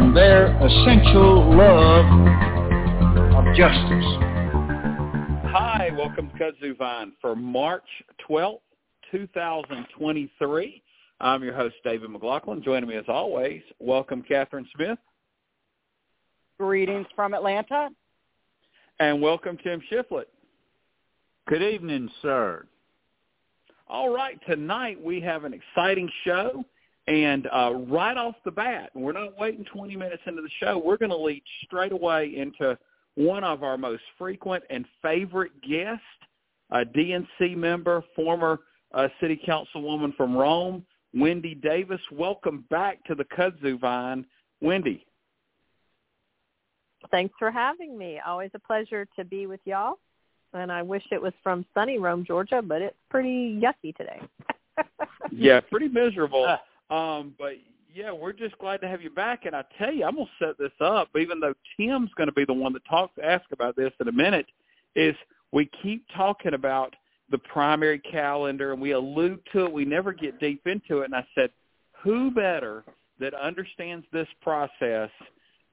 and their essential love of justice. Hi, welcome to Kudzu Vine for March 12th, 2023. I'm your host, David McLaughlin. Joining me as always, welcome Catherine Smith. Greetings from Atlanta. And welcome Tim Shiflett. Good evening, sir. All right, tonight we have an exciting show. And uh, right off the bat, we're not waiting 20 minutes into the show. We're going to lead straight away into one of our most frequent and favorite guests, a DNC member, former uh, city councilwoman from Rome, Wendy Davis. Welcome back to the Kudzu Vine, Wendy. Thanks for having me. Always a pleasure to be with y'all. And I wish it was from sunny Rome, Georgia, but it's pretty yucky today. yeah, pretty miserable. Um, but yeah, we're just glad to have you back. And I tell you, I'm gonna set this up, even though Tim's gonna be the one that talks ask about this in a minute. Is we keep talking about the primary calendar and we allude to it. We never get deep into it. And I said, who better that understands this process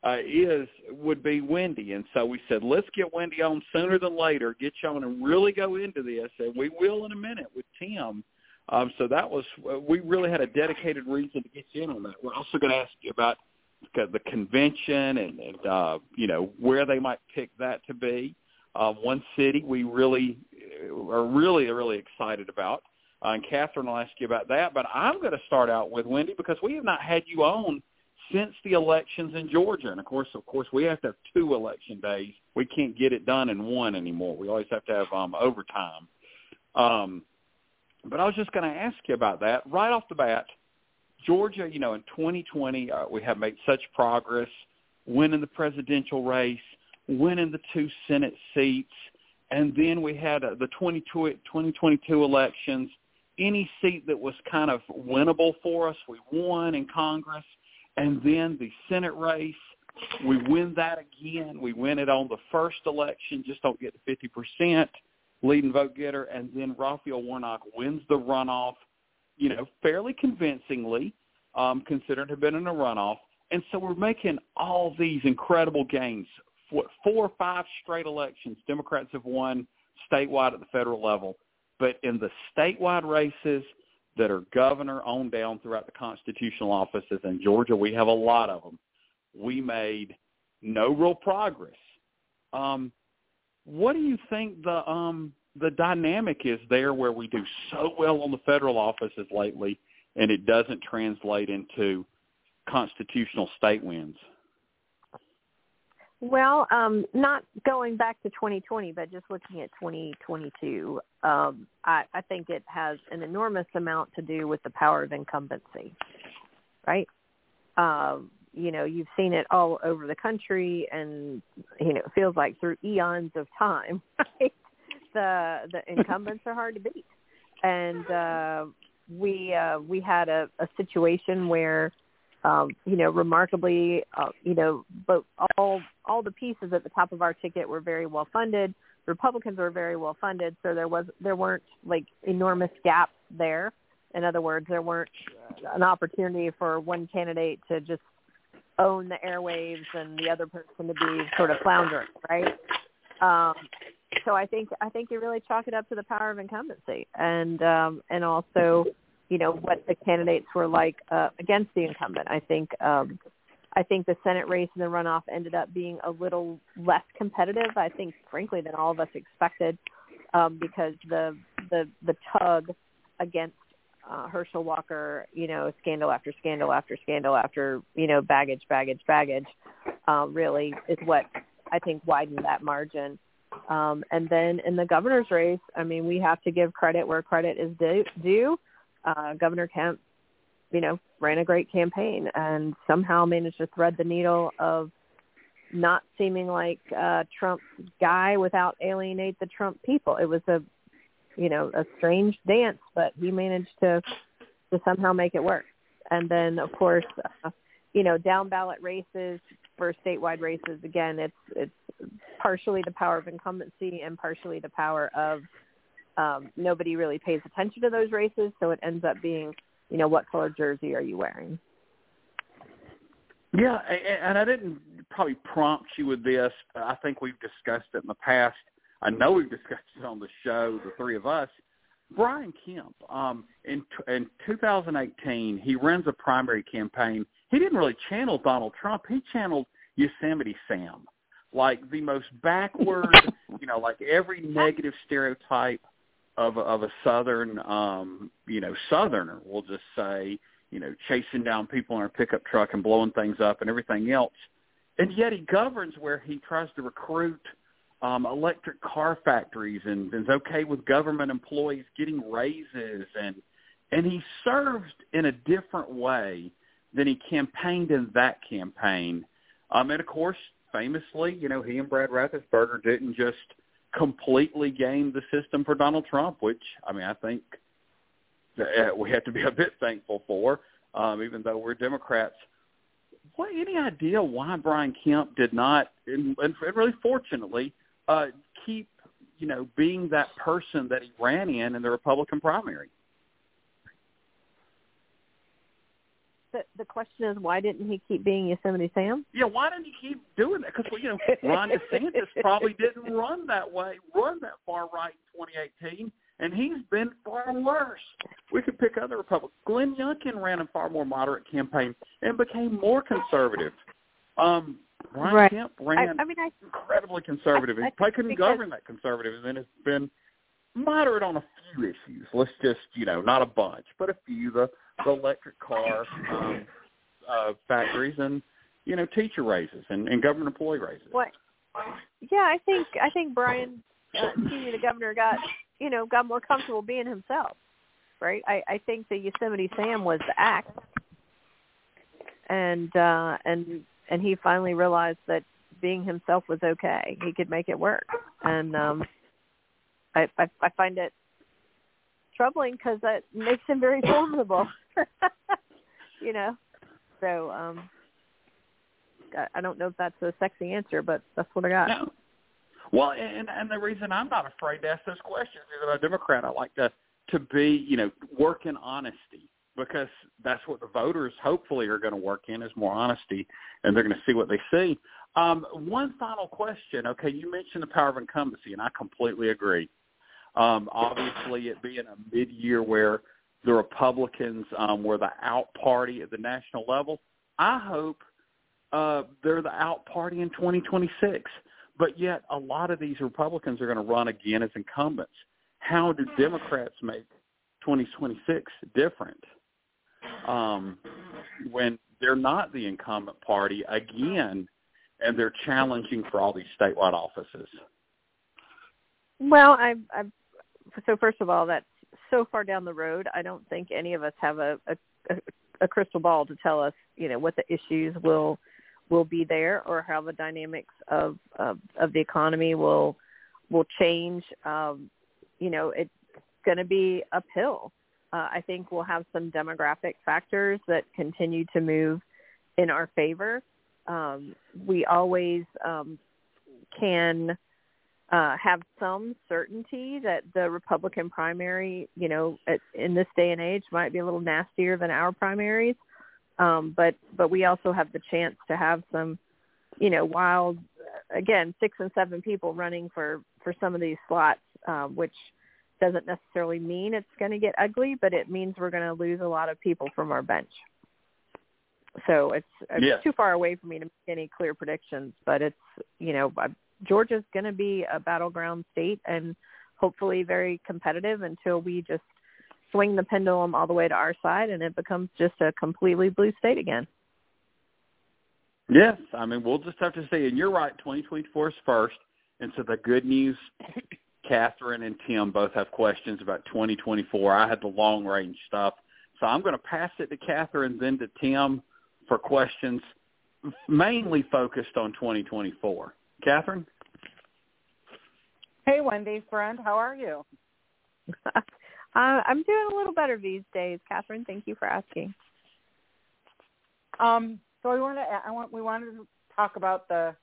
uh, is would be Wendy. And so we said, let's get Wendy on sooner than later, get you on and really go into this. And we will in a minute with Tim. Um, so that was we really had a dedicated reason to get you in on that. We're also going to ask you about the convention and, and uh, you know where they might pick that to be. Uh, one city we really are really really excited about, uh, and Catherine will ask you about that. But I'm going to start out with Wendy because we have not had you on since the elections in Georgia, and of course, of course, we have to have two election days. We can't get it done in one anymore. We always have to have um, overtime. Um, but I was just going to ask you about that right off the bat. Georgia, you know, in 2020, uh, we have made such progress, winning the presidential race, winning the two Senate seats, and then we had uh, the 2022 elections. Any seat that was kind of winnable for us, we won in Congress, and then the Senate race, we win that again. We win it on the first election, just don't get to 50 percent leading vote getter, and then Raphael Warnock wins the runoff, you know, fairly convincingly, um, considering to have been in a runoff. And so we're making all these incredible gains. Four or five straight elections, Democrats have won statewide at the federal level. But in the statewide races that are governor on down throughout the constitutional offices in Georgia, we have a lot of them. We made no real progress. Um, what do you think the um the dynamic is there where we do so well on the federal offices lately and it doesn't translate into constitutional state wins? Well, um, not going back to 2020, but just looking at 2022, um, I, I think it has an enormous amount to do with the power of incumbency, right? Um, you know you've seen it all over the country and you know it feels like through eons of time right? The the incumbents are hard to beat. And uh we uh we had a, a situation where um you know remarkably uh, you know but all all the pieces at the top of our ticket were very well funded. Republicans were very well funded so there was there weren't like enormous gaps there. In other words there weren't an opportunity for one candidate to just own the airwaves and the other person to be sort of floundering, right? Um, so I think I think you really chalk it up to the power of incumbency and um, and also you know what the candidates were like uh, against the incumbent. I think um, I think the Senate race and the runoff ended up being a little less competitive. I think, frankly, than all of us expected, um, because the the the tug against uh, Herschel Walker, you know, scandal after scandal after scandal after, you know, baggage, baggage, baggage, uh, really is what I think widened that margin. Um, and then in the governor's race, I mean, we have to give credit where credit is due. Uh, Governor Kemp, you know, ran a great campaign and somehow managed to thread the needle of not seeming like uh Trump's guy without alienate the Trump people. It was a you know, a strange dance, but he managed to to somehow make it work. And then of course, uh, you know, down ballot races for statewide races again, it's it's partially the power of incumbency and partially the power of um nobody really pays attention to those races, so it ends up being, you know, what color jersey are you wearing? Yeah, and I didn't probably prompt you with this. But I think we've discussed it in the past. I know we've discussed it on the show, the three of us. Brian Kemp, um, in in 2018, he runs a primary campaign. He didn't really channel Donald Trump. He channeled Yosemite Sam, like the most backward, you know, like every negative stereotype of of a southern, um, you know, southerner. We'll just say you know, chasing down people in a pickup truck and blowing things up and everything else. And yet he governs where he tries to recruit um, electric car factories and, is okay with government employees getting raises and and he served in a different way than he campaigned in that campaign. Um, and of course, famously, you know, he and Brad Raffensperger didn't just completely game the system for Donald Trump, which I mean, I think – uh, we have to be a bit thankful for, um, even though we're Democrats. What any idea why Brian Kemp did not, and, and really fortunately, uh, keep you know being that person that he ran in in the Republican primary? The, the question is, why didn't he keep being Yosemite Sam? Yeah, why didn't he keep doing that? Because you know, Ron DeSantis probably didn't run that way, run that far right in 2018 and he's been far worse. We could pick other Republicans. Glenn Youngkin ran a far more moderate campaign and became more conservative. Um, Brian right. Kemp ran I, I mean, I, incredibly conservative. I, he probably couldn't because, govern that conservative, and then has been moderate on a few issues. Let's just, you know, not a bunch, but a few. The the electric car um, uh, factories and you know teacher raises and, and government employee raises. What? Yeah, I think I think Brian, uh, excuse the governor, got you know, got more comfortable being himself. Right? I, I think the Yosemite Sam was the act. And uh and and he finally realized that being himself was okay. He could make it work. And um I I, I find it troubling because that makes him very formidable. you know. So um I, I don't know if that's a sexy answer, but that's what I got. No. Well, and and the reason I'm not afraid to ask those questions is I'm a Democrat. I like to to be, you know, work in honesty because that's what the voters hopefully are going to work in is more honesty, and they're going to see what they see. Um, one final question. Okay, you mentioned the power of incumbency, and I completely agree. Um, obviously, it being a mid-year where the Republicans um, were the out party at the national level, I hope uh, they're the out party in 2026. But yet, a lot of these Republicans are going to run again as incumbents. How do Democrats make 2026 different um, when they're not the incumbent party again, and they're challenging for all these statewide offices? Well, I, I so first of all, that's so far down the road. I don't think any of us have a, a, a crystal ball to tell us, you know, what the issues will will be there or how the dynamics of of, of the economy will will change. Um, you know, it's going to be uphill. Uh, I think we'll have some demographic factors that continue to move in our favor. Um, we always um, can uh, have some certainty that the Republican primary, you know, at, in this day and age, might be a little nastier than our primaries. Um, but but we also have the chance to have some, you know, wild, again, six and seven people running for for some of these slots, um, which doesn't necessarily mean it's going to get ugly, but it means we're going to lose a lot of people from our bench. So it's, it's yes. too far away for me to make any clear predictions, but it's you know uh, Georgia's going to be a battleground state and hopefully very competitive until we just swing the pendulum all the way to our side and it becomes just a completely blue state again. Yes, I mean we'll just have to see. And you're right, 2024 is first. And so the good news, Catherine and Tim both have questions about 2024. I had the long range stuff, so I'm going to pass it to Catherine, then to Tim for questions mainly focused on 2024. Catherine? Hey, Wendy, friend, how are you? uh, I'm doing a little better these days, Catherine. Thank you for asking. Um, so I wanted to, I want we wanted to talk about the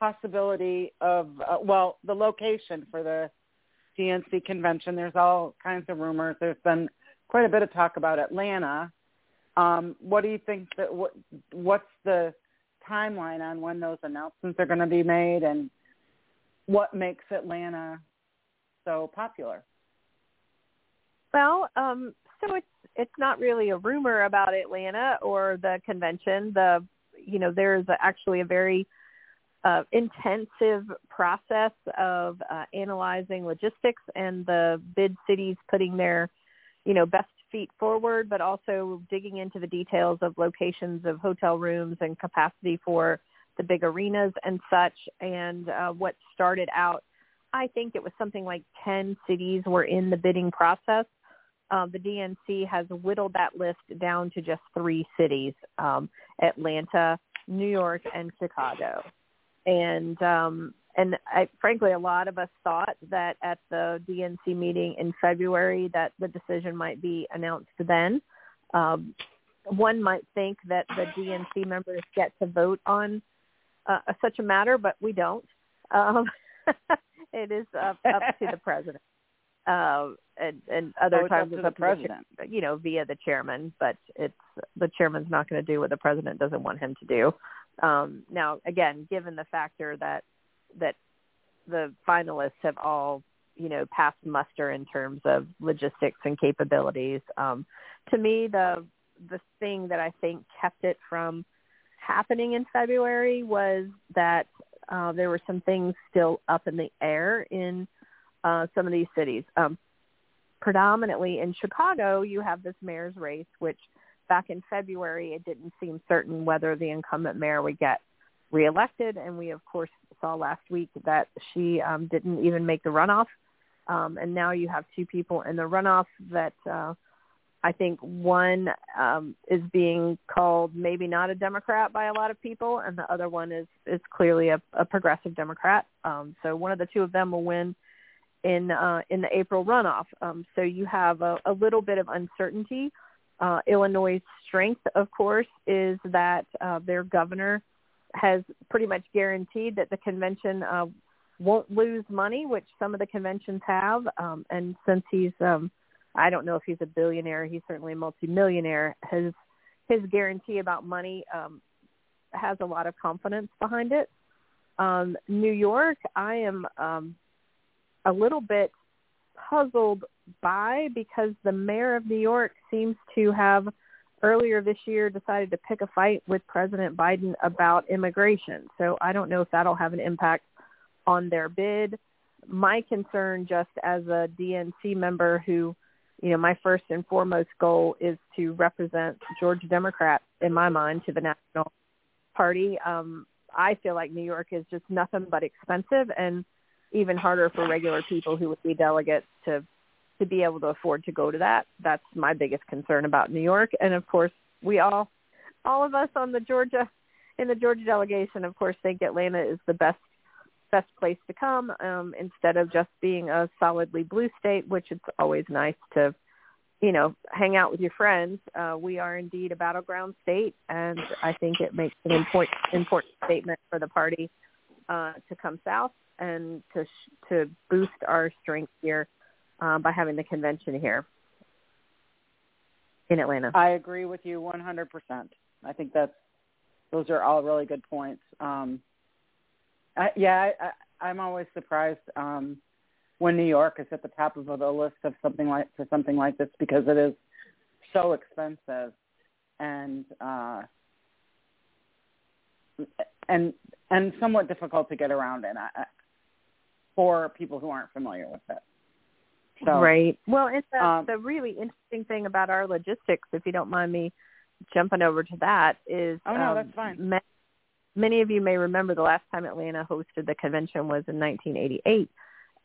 possibility of uh, well the location for the DNC convention. There's all kinds of rumors. There's been quite a bit of talk about Atlanta. Um, what do you think that what what's the timeline on when those announcements are going to be made and what makes Atlanta so popular? Well, um, so it's it's not really a rumor about Atlanta or the convention. The you know there's actually a very uh, intensive process of uh, analyzing logistics and the bid cities putting their you know best feet forward, but also digging into the details of locations of hotel rooms and capacity for the big arenas and such. And uh, what started out, I think it was something like 10 cities were in the bidding process uh, the DNC has whittled that list down to just three cities: um, Atlanta, New York, and Chicago. And um, and I, frankly, a lot of us thought that at the DNC meeting in February that the decision might be announced then. Um, one might think that the DNC members get to vote on uh, such a matter, but we don't. Um, it is up, up to the president uh, and, and other oh, times it's up to the president, the, you know, via the chairman. But it's the chairman's not going to do what the president doesn't want him to do. Um, now, again, given the factor that that the finalists have all you know passed muster in terms of logistics and capabilities, um, to me the the thing that I think kept it from happening in February was that uh, there were some things still up in the air in uh, some of these cities. Um, predominantly in Chicago, you have this mayor's race, which back in February it didn't seem certain whether the incumbent mayor would get reelected, and we of course saw last week that she um, didn't even make the runoff. Um, and now you have two people in the runoff that uh, I think one um, is being called maybe not a Democrat by a lot of people, and the other one is is clearly a, a progressive Democrat. Um, so one of the two of them will win in uh, in the April runoff. Um, so you have a, a little bit of uncertainty. Uh, Illinois' strength, of course, is that uh, their governor has pretty much guaranteed that the convention uh, won't lose money, which some of the conventions have. Um, and since he's, um, I don't know if he's a billionaire, he's certainly a multimillionaire. His his guarantee about money um, has a lot of confidence behind it. Um, New York, I am um, a little bit puzzled by because the mayor of New York seems to have earlier this year decided to pick a fight with President Biden about immigration. So I don't know if that'll have an impact on their bid. My concern just as a DNC member who, you know, my first and foremost goal is to represent Georgia Democrats in my mind to the national party. Um, I feel like New York is just nothing but expensive and even harder for regular people who would be delegates to to be able to afford to go to that. That's my biggest concern about New York. And of course, we all all of us on the Georgia in the Georgia delegation, of course, think Atlanta is the best best place to come um, instead of just being a solidly blue state, which it's always nice to, you know, hang out with your friends. Uh, we are indeed a battleground state, and I think it makes an important important statement for the party uh, to come south and to to boost our strength here uh, by having the convention here in Atlanta. I agree with you 100%. I think that's those are all really good points. Um, I, yeah, I, I, I'm always surprised um, when New York is at the top of the list of something like for something like this because it is so expensive and uh, and and somewhat difficult to get around in. I, for people who aren't familiar with it. So, right. Well, it's a, um, the really interesting thing about our logistics, if you don't mind me jumping over to that, is oh no, um, that's fine. Ma- many of you may remember the last time Atlanta hosted the convention was in 1988,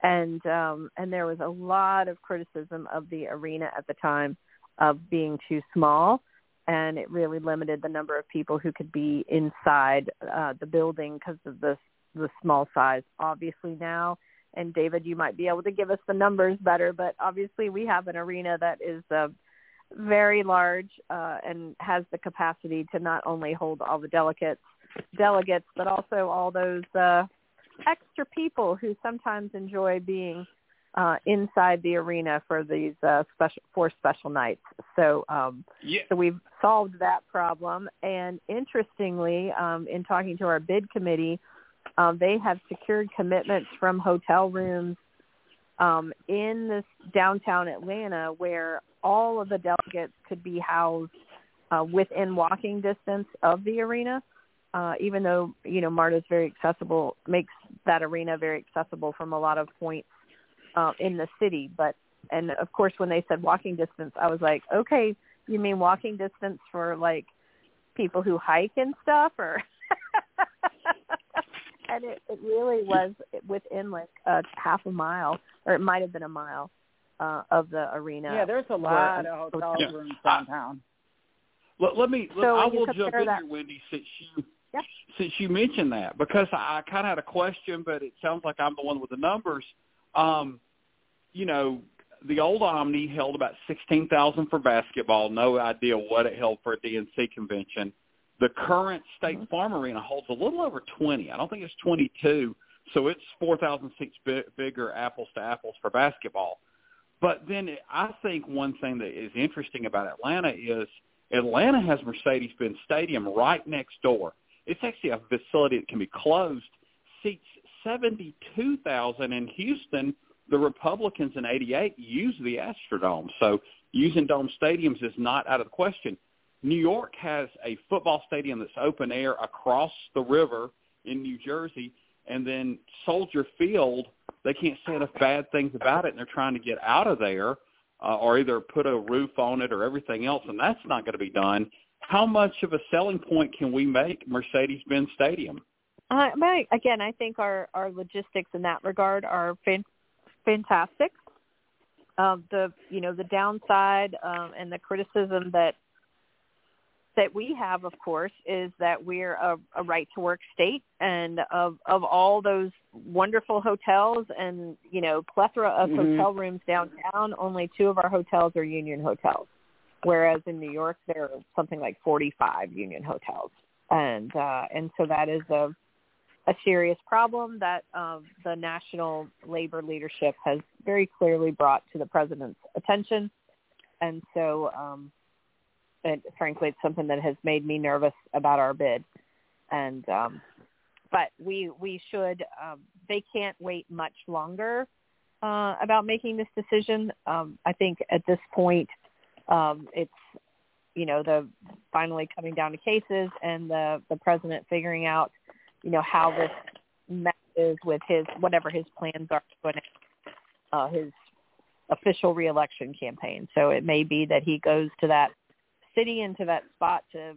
and um, and there was a lot of criticism of the arena at the time of being too small. and it really limited the number of people who could be inside uh, the building because of the the small size. Obviously now, and David, you might be able to give us the numbers better, but obviously we have an arena that is uh, very large uh, and has the capacity to not only hold all the delegates, delegates, but also all those uh, extra people who sometimes enjoy being uh, inside the arena for these uh, special for special nights. So, um, yeah. so we've solved that problem. And interestingly, um, in talking to our bid committee, um, they have secured commitments from hotel rooms um, in this downtown Atlanta where all of the delegates could be housed uh, within walking distance of the arena. Uh, even though you know Marta's very accessible, makes that arena very accessible from a lot of points uh, in the city. But and of course, when they said walking distance, I was like, okay, you mean walking distance for like people who hike and stuff, or? and it, it really was within like a half a mile, or it might have been a mile uh, of the arena. Yeah, there's a lot of hotel yeah. rooms downtown. Let, let me. Let, So I when you will jump compare in that- here, Wendy, since you Yeah. since you mentioned that because I, I kind of had a question, but it sounds like I'm the one with the numbers. Um, you know, the old Omni held about sixteen thousand for basketball. No idea what it held for a DNC convention. The current State Mm-hmm. Farm Arena holds a little over twenty. I don't think it's twenty two. So it's four thousand six bi- bigger apples to apples for basketball. But then I think one thing that is interesting about Atlanta is Atlanta has Mercedes-Benz Stadium right next door. It's actually a facility that can be closed. Seats 72,000 in Houston. The Republicans in 88 use the Astrodome. So using dome stadiums is not out of the question. New York has a football stadium that's open air across the river in New Jersey. And then Soldier Field, they can't say enough bad things about it, and they're trying to get out of there uh, or either put a roof on it or everything else, and that's not going to be done. How much of a selling point can we make Mercedes-Benz Stadium? Uh, but again, I think our our logistics in that regard are fan- fantastic. Um, the you know the downside um, and the criticism that that we have, of course, is that we're a, a right to work state, and of of all those wonderful hotels and you know plethora of Mhm. hotel rooms downtown, only two of our hotels are union hotels, whereas in New York there are something like forty five union hotels, and uh, and so that is a a serious problem that um, the national labor leadership has very clearly brought to the president's attention, and so um, and frankly, it's something that has made me nervous about our bid. And um, but we we should um, they can't wait much longer uh, about making this decision. Um, I think at this point, um, it's you know the finally coming down to cases and the the president figuring out you know how this meshes with his whatever his plans are for uh, his official reelection campaign. So it may be that he goes to that city into that spot to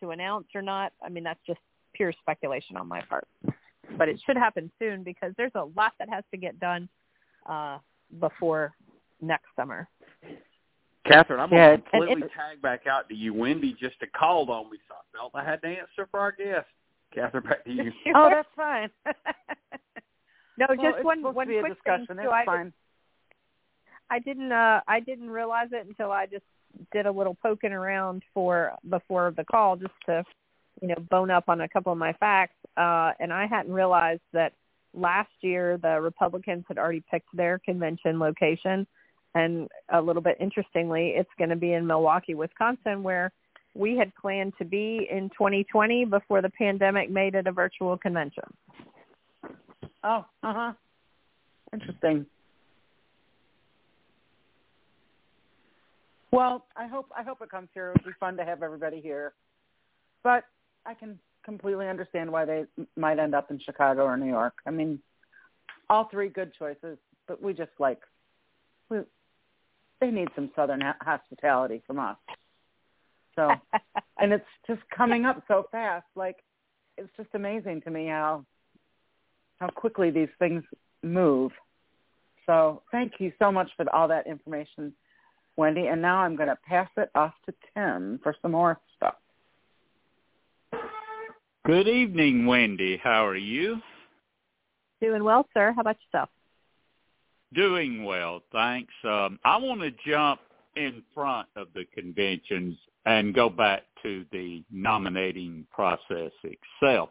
to announce or not. I mean, that's just pure speculation on my part. But it should happen soon because there's a lot that has to get done uh, before next summer. Catherine, I'm Yeah, going to completely it- tag back out to you. Wendy just called on me, so I felt I had to answer for our guest. Catherine, back to you. Oh, that's fine. no, Well, just one one to be a quick discussion. thing. It's too. I, fine. I didn't uh I didn't realize it until I just did a little poking around for before the call just to you know bone up on a couple of my facts uh and I hadn't realized that last year the Republicans had already picked their convention location and a little bit interestingly it's going to be in Milwaukee, Wisconsin where we had planned to be in 2020 before the pandemic made it a virtual convention. Oh, uh huh. Interesting. Well, I hope I hope it comes here. It would be fun to have everybody here, but I can completely understand why they might end up in Chicago or New York. I mean, all three good choices, but we just like we they need some southern hospitality from us. So, and it's just coming up so fast. Like it's just amazing to me how how quickly these things move. So thank you so much for all that information. Wendy. And now I'm going to pass it off to Tim for some more stuff. Good evening, Wendy. How are you? Doing well, sir. How about yourself? Doing well, thanks. Um, I want to jump in front of the conventions and go back to the nominating process itself.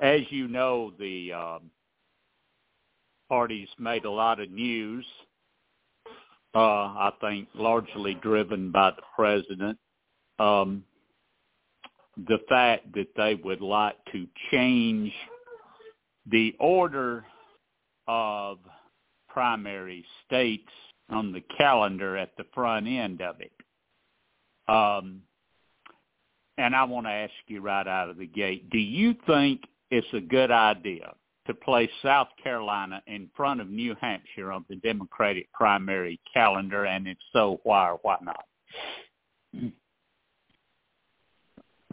As you know, the um, parties made a lot of news, uh, I think largely driven by the president. Um, the fact that they would like to change the order of primary states on the calendar at the front end of it. Um, and I want to ask you right out of the gate, do you think it's a good idea to place South Carolina in front of New Hampshire on the Democratic primary calendar, and if so, why or why not?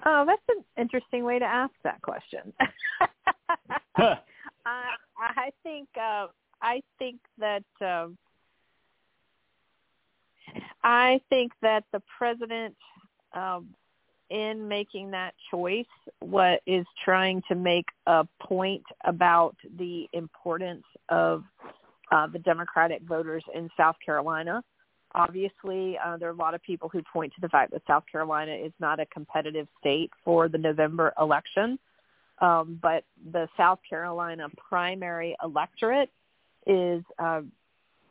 Oh, that's an interesting way to ask that question. I, I think uh, I think that um, I think that the president, um, in making that choice, what is trying to make a point about the importance of uh, the Democratic voters in South Carolina. Obviously, uh, there are a lot of people who point to the fact that South Carolina is not a competitive state for the November election. Um, but the South Carolina primary electorate is uh,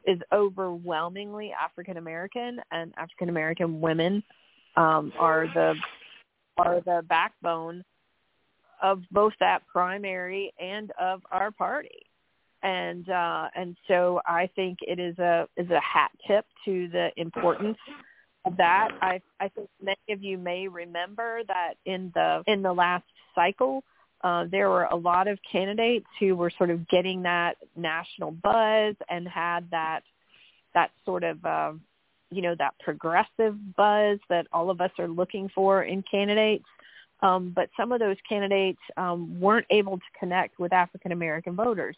is overwhelmingly African American, and African American women um, are the are the backbone of both that primary and of our party. And uh, and so I think it is a is a hat tip to the importance of that. I I think many of you may remember that in the in the last cycle uh, there were a lot of candidates who were sort of getting that national buzz and had that that sort of uh, you know that progressive buzz that all of us are looking for in candidates. Um, but some of those candidates um, weren't able to connect with African American voters,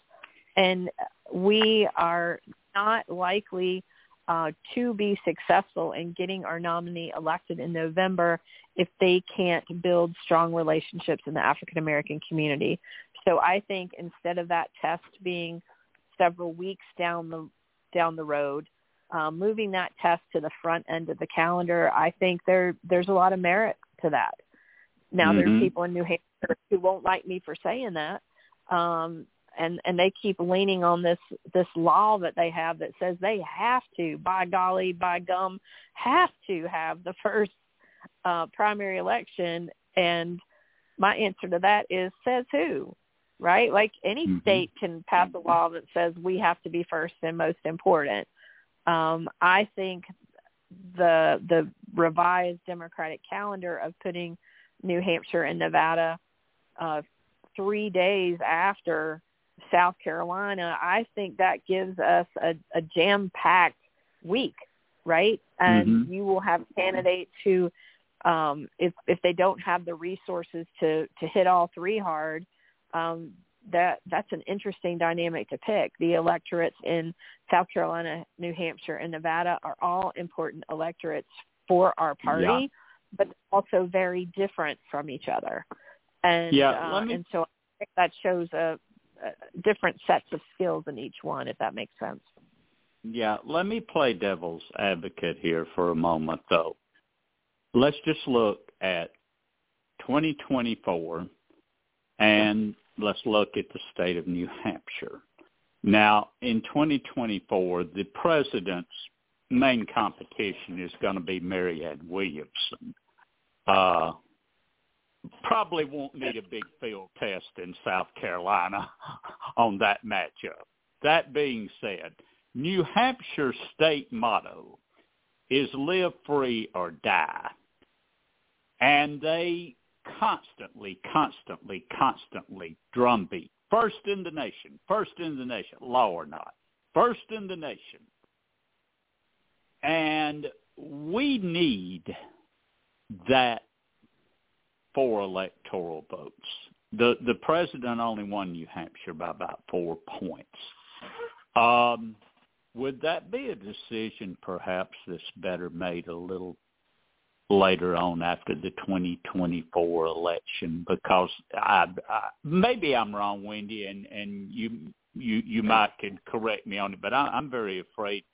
and we are not likely uh, to be successful in getting our nominee elected in November if they can't build strong relationships in the African American community. So I think instead of that test being several weeks down the down the road, um, moving that test to the front end of the calendar, I think there there's a lot of merit to that. Now mm-hmm. there's people in New Hampshire who won't like me for saying that, um, and and they keep leaning on this this law that they have that says they have to by golly by gum have to have the first uh primary election and my answer to that is says who right like any mm-hmm. state can pass a law that says we have to be first and most important um i think the the revised democratic calendar of putting new hampshire and nevada uh 3 days after South Carolina, I think that gives us a, a jam-packed week, right? And mm-hmm. you will have candidates who, um, if if they don't have the resources to to hit all three hard, um, that that's an interesting dynamic to pick. The electorates in South Carolina, New Hampshire, and Nevada are all important electorates for our party, yeah. but also very different from each other. And yeah, uh, me... and so that shows a uh, different sets of skills in each one, if that makes sense. Yeah, let me play devil's advocate here for a moment, though. Let's just look at 2024 and let's look at the state of New Hampshire. Now, in 2024, the president's main competition is going to be Marianne Williamson. Uh, probably won't need a big field test in South Carolina on that matchup. That being said, New Hampshire state motto is live free or die. And they constantly, constantly, constantly drumbeat. First in the nation, first in the nation, law or not, first in the nation. And we need that four electoral votes. The the president only won New Hampshire by about four points. Um, would that be a decision perhaps that's better made a little later on after the 2024 election? Because I, I maybe I'm wrong, Wendy, and and you you you might can correct me on it, but I, I'm very afraid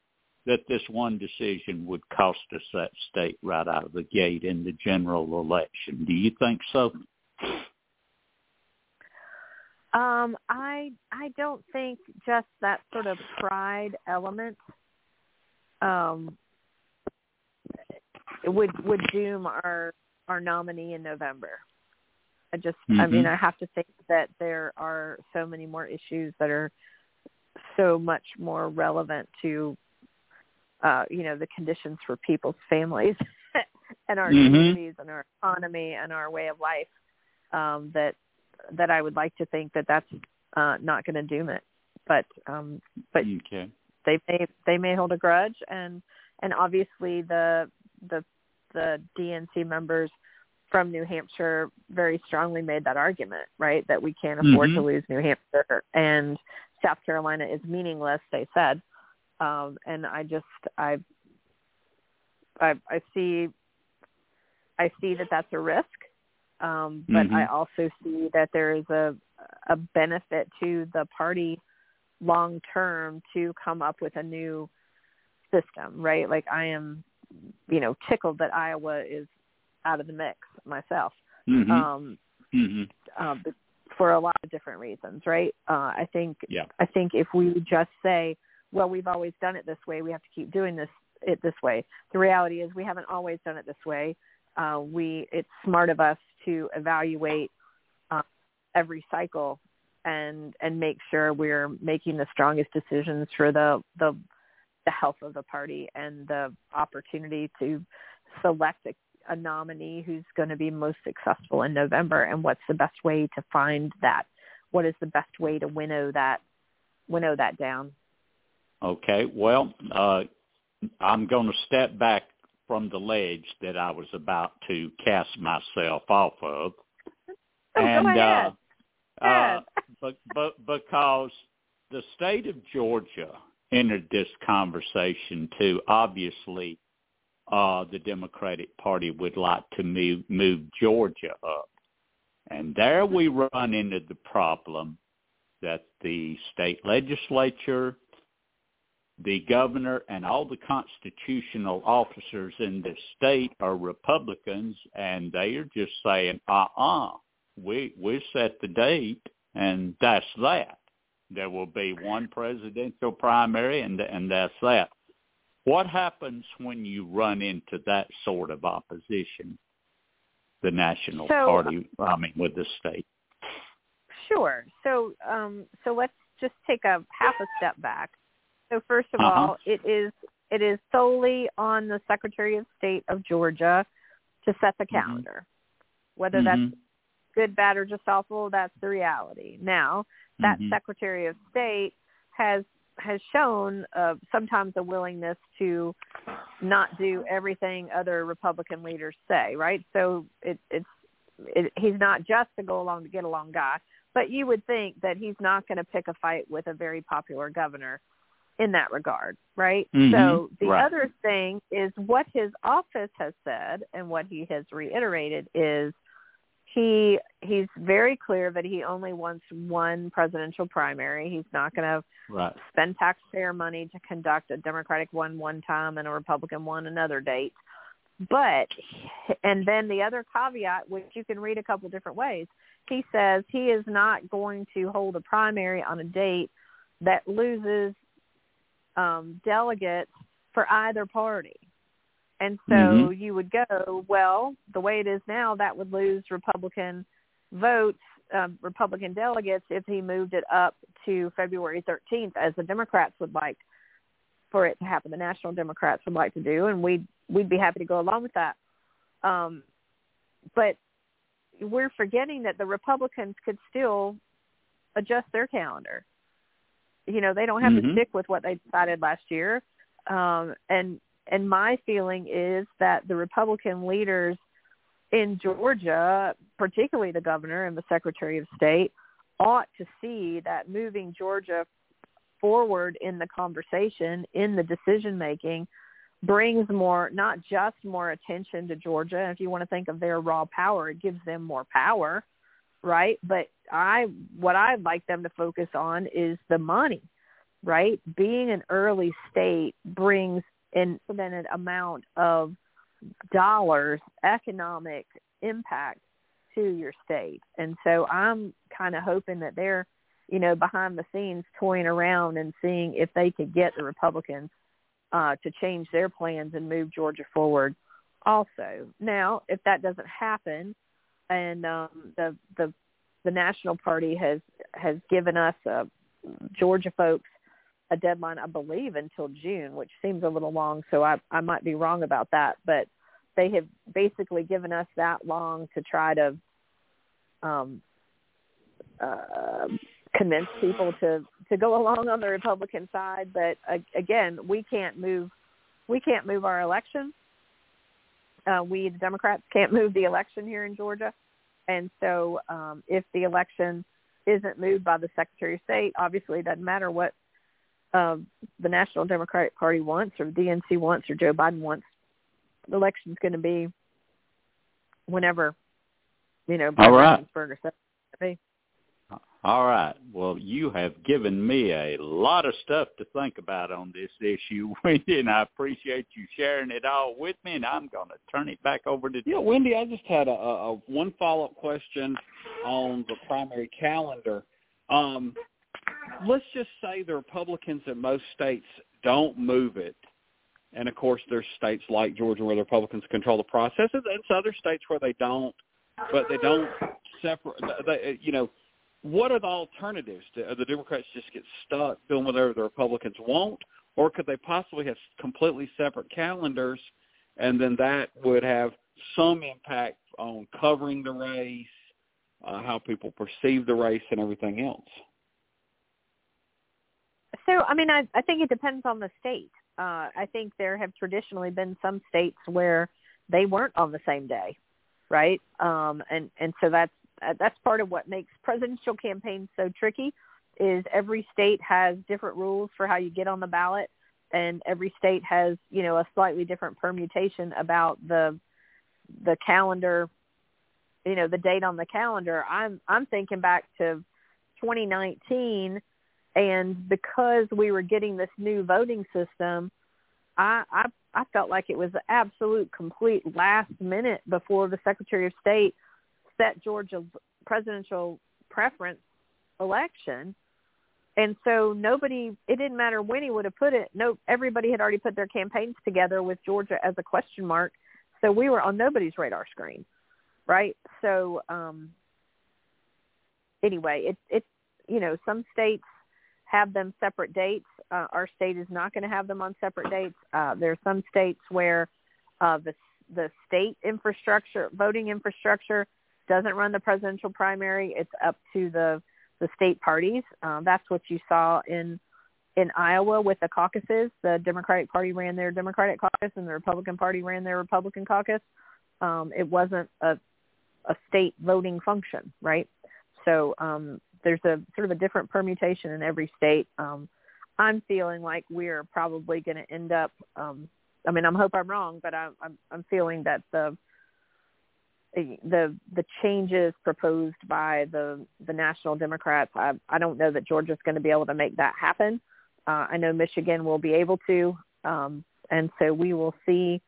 that this one decision would cost us that state right out of the gate in the general election. Do you think so? Um, I I don't think just that sort of pride element um, would would doom our our nominee in November. I just mm-hmm. I mean I have to think that there are so many more issues that are so much more relevant to uh, you know the conditions for people's families and our mm-hmm. communities and our economy and our way of life um, that that I would like to think that that's uh, not going to doom it. But um, but okay. they may they may hold a grudge, and and obviously the the the DNC members from New Hampshire very strongly made that argument, right? That we can't afford mm-hmm. to lose New Hampshire, and South Carolina is meaningless. They said, um, and I just I I, I see I see that that's a risk um, but mm-hmm. I also see that there is a a benefit to the party long term to come up with a new system, right? Like I am, you know, tickled that Iowa is out of the mix myself. Mm-hmm. Um, mm-hmm. uh, for a lot of different reasons, right? Uh, I think yeah. I think if we just say, well, we've always done it this way, we have to keep doing this it this way. The reality is we haven't always done it this way. Uh, we it's smart of us to evaluate uh, every cycle and and make sure we're making the strongest decisions for the the the health of the party and the opportunity to select a, a nominee who's going to be most successful in November and what's the best way to find that? What is the best way to winnow that winnow that down? Okay well uh I'm going to step back from the ledge that I was about to cast myself off of. Oh, and uh uh but but because the state of Georgia entered this conversation too, obviously uh the Democratic Party would like to move move Georgia up. And there we run into the problem that the state legislature the governor and all the constitutional officers in this state are Republicans, and they are just saying, "Uh-uh, we we set the date, and that's that. There will be one presidential primary, and and that's that." What happens when you run into that sort of opposition? The national so, party, I mean, with the state. Sure. So, um, so let's just take a half a step back so first of uh-huh. all, it is it is solely on the Secretary of State of Georgia to set the mm-hmm. calendar. Mm-hmm. Whether mm-hmm. that's good, bad, or just awful, that's the reality. Now, that mm-hmm. Secretary of State has has shown uh, sometimes a willingness to not do everything other Republican leaders say, right? So it, it's it, he's not just a go along to get along guy, but you would think that he's not going to pick a fight with a very popular governor in that regard, right? Mm-hmm. So the right. other thing is what his office has said and what he has reiterated is he he's very clear that he only wants one presidential primary. He's not going to spend taxpayer money to conduct a Democratic one one time and a Republican one another date. But and then the other caveat, which you can read a couple different ways, he says he is not going to hold a primary on a date that loses um, delegates for either party. And so mm-hmm. you would go, well, the way it is now, that would lose Republican votes, um, Republican delegates, if he moved it up to February 13th, as the Democrats would like for it to happen. The National Democrats would like to do, and we'd we'd be happy to go along with that. Um, but we're forgetting that the Republicans could still adjust their calendar you know they don't have mm-hmm. to stick with what they decided last year um and and my feeling is that the republican leaders in georgia particularly the governor and the secretary of state ought to see that moving georgia forward in the conversation, in the decision making, brings more, not just more attention to Georgia. If you want to think of their raw power, it gives them more power, right? But I, what I'd like them to focus on is the money, right? Being an early state brings infinite amount of dollars, economic impact to your state. And so I'm kind of hoping that they're, you know, behind the scenes toying around and seeing if they could get the Republicans uh, to change their plans and move Georgia forward also. Now, if that doesn't happen and um, the, the, the National Party has, has given us, uh, Georgia folks, a deadline, I believe, until June, which seems a little long, so I, I might be wrong about that. But they have basically given us that long to try to um, uh, convince people to to go along on the Republican side. But uh, again, we can't move we can't move our election. Uh, we the Democrats can't move the election here in Georgia, and so um, if the election isn't moved by the Secretary of State, obviously it doesn't matter what uh, the National Democratic Party wants or DNC wants or Joe Biden wants the election's going to be whenever, you know, All right. or something. All right. Well, you have given me a lot of stuff to think about on this issue, Wendy, and I appreciate you sharing it all with me. And I'm going to turn it back over to. you. Yeah, Wendy, I just had a, a one follow up question on the primary calendar. Um, let's just say the Republicans in most states don't move it and of course, there's states like Georgia where the Republicans control the process, and there's other states where they don't, but they don't separate. They, you know, what are the alternatives? Do the Democrats just get stuck doing whatever the Republicans want, or could they possibly have completely separate calendars, and then that would have some impact on covering the race, uh, how people perceive the race, and everything else? So, I mean, I, I think it depends on the state uh, I think there have traditionally been some states where they weren't on the same day, right? Um, and and so that's uh, that's part of what makes presidential campaigns so tricky. Is every state has different rules for how you get on the ballot, and every state has you know a slightly different permutation about the the calendar, you know, the date on the calendar. I'm I'm thinking back to 2019 and because we were getting this new voting system, I I, I felt like it was the absolute complete last minute before the Secretary of State set Georgia's presidential preference election. And so nobody, it didn't matter when he would have put it. No, everybody had already put their campaigns together with Georgia as a question mark. So we were on nobody's radar screen, right? So um, anyway, it, it, you know, some states have them separate dates. Uh, our state is not going to have them on separate dates. Uh, there are some states where uh, the the state infrastructure, voting infrastructure, doesn't run the presidential primary. It's up to the the state parties. Um, that's what you saw in in Iowa with the caucuses. The Democratic Party ran their Democratic caucus, and the Republican Party ran their Republican caucus. Um, it wasn't a a state voting function, right? So um, there's a sort of a different permutation in every state. Um, I'm feeling like we're probably going to end up. Um, I mean, I'm hope I'm wrong, but I'm I'm, I'm feeling that the the the changes proposed by the the national Democrats. I I don't know that Georgia's going to be able to make that happen. Uh, I know Michigan will be able to, um, and so we will see.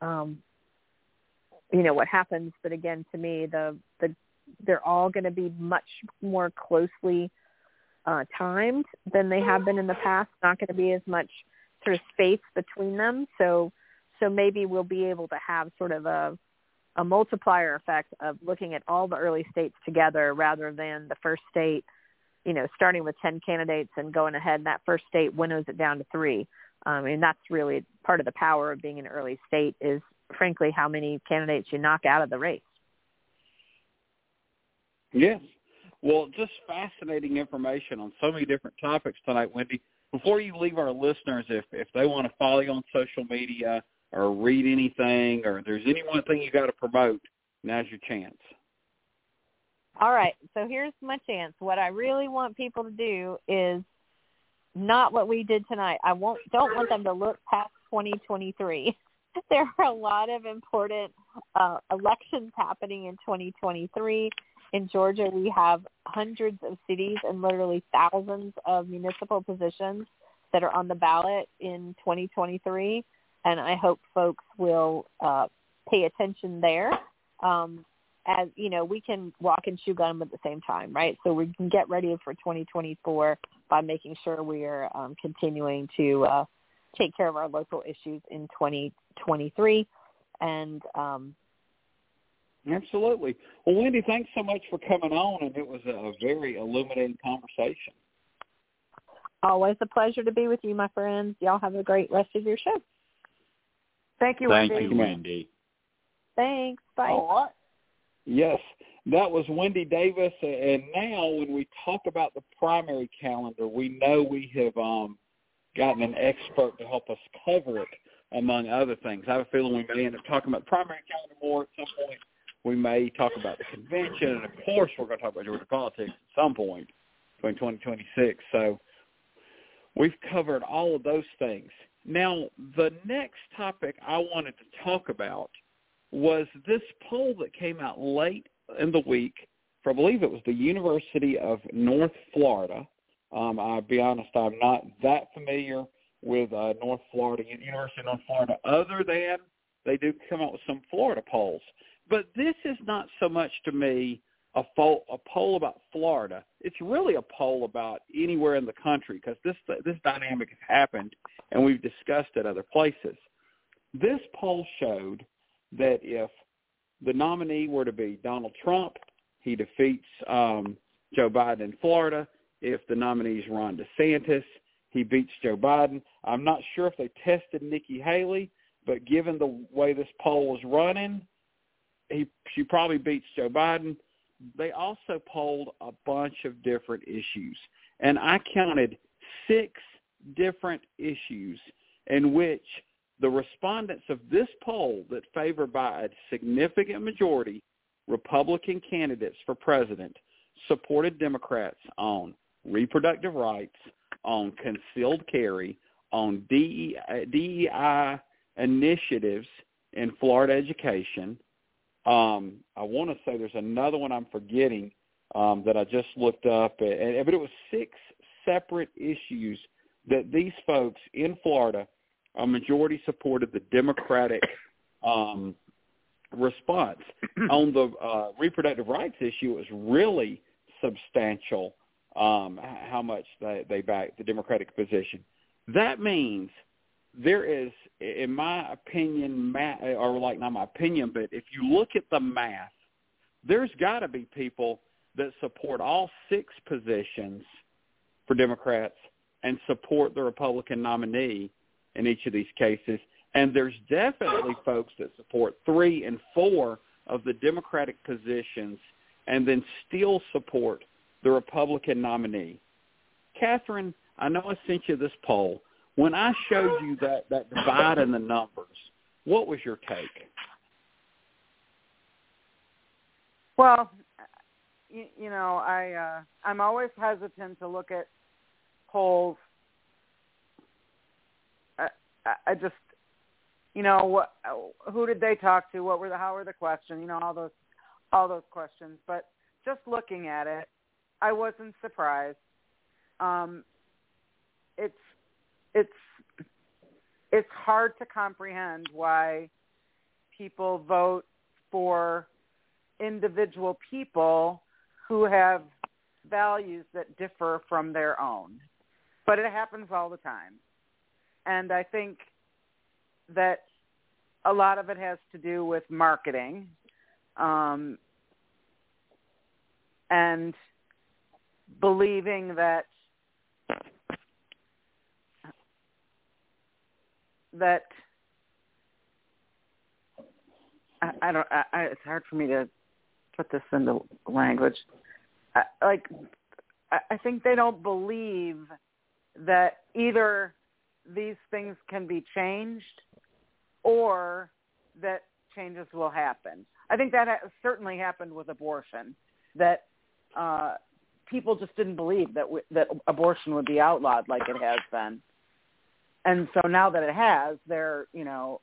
Um, you know what happens, but again, to me, the the they're all going to be much more closely uh, timed than they have been in the past. Not going to be as much sort of space between them. So so maybe we'll be able to have sort of a a multiplier effect of looking at all the early states together rather than the first state, you know, starting with 10 candidates and going ahead and that first state winnows it down to three. Um, and that's really part of the power of being an early state is frankly how many candidates you knock out of the race. Yes. Well, just fascinating information on so many different topics tonight, Wendy. Before you leave our listeners, if if they want to follow you on social media or read anything, or there's any one thing you got to promote, now's your chance. All right. So here's my chance. What I really want people to do is not what we did tonight. I won't don't want them to look past 2023. there are a lot of important uh, elections happening in 2023. In Georgia, we have hundreds of cities and literally thousands of municipal positions that are on the ballot in 2023, and I hope folks will uh, pay attention there. Um, as you know, we can walk and chew gum at the same time, right? So we can get ready for 2024 by making sure we are um, continuing to uh, take care of our local issues in 2023. And um, absolutely, well, Wendy, thanks so much for coming on, and it was a very illuminating conversation. Always a pleasure to be with you, my friends. Y'all have a great rest of your show. Thank you, Thank Wendy. you, Wendy. Thanks. Bye. All right. Yes, that was Wendy Davis. And now, when we talk about the primary calendar, we know we have um, gotten an expert to help us cover it, among other things. I have a feeling we may end up talking about the primary calendar more at some point. We may talk about the convention, and of course, we're going to talk about Georgia politics at some point between 2026. So we've covered all of those things. Now, the next topic I wanted to talk about was this poll that came out late in the week for, I believe it was the University of North Florida. Um, I'll be honest, I'm not that familiar with uh, North Florida, University of North Florida, other than they do come out with some Florida polls. But this is not so much to me a poll, a poll about Florida. It's really a poll about anywhere in the country because this this dynamic has happened, and we've discussed it other places. This poll showed that if the nominee were to be Donald Trump, he defeats um, Joe Biden in Florida. If the nominee is Ron DeSantis, he beats Joe Biden. I'm not sure if they tested Nikki Haley, but given the way this poll was running, he she probably beats Joe Biden. They also polled a bunch of different issues, and I counted six different issues in which the respondents of this poll that favor by a significant majority Republican candidates for president supported Democrats on reproductive rights, on concealed carry, on DEI initiatives in Florida education. Um, I want to say there's another one I'm forgetting um, that I just looked up, and, and, but it was six separate issues that these folks in Florida – a majority supported the Democratic um, response. On the uh, reproductive rights issue, it was really substantial um, how much they, they backed the Democratic position. That means there is, in my opinion, or like not my opinion, but if you look at the math, there's got to be people that support all six positions for Democrats and support the Republican nominee in each of these cases. And there's definitely folks that support three and four of the Democratic positions and then still support the Republican nominee. Catherine, I know I sent you this poll. When I showed you that, that divide in the numbers, what was your take? Well, you, you know, I uh, I'm always hesitant to look at polls I just, you know, what, who did they talk to? What were the, how were the questions? You know, all those, all those questions. But just looking at it, I wasn't surprised. Um, it's, it's, it's hard to comprehend why people vote for individual people who have values that differ from their own. But it happens all the time and I think that a lot of it has to do with marketing um, and believing that that I, I don't. I, I, it's hard for me to put this into language. I, like, I, I think they don't believe that either these things can be changed or that changes will happen. I think that ha- certainly happened with abortion, that uh, people just didn't believe that w- that abortion would be outlawed like it has been. And so now that it has, they're you know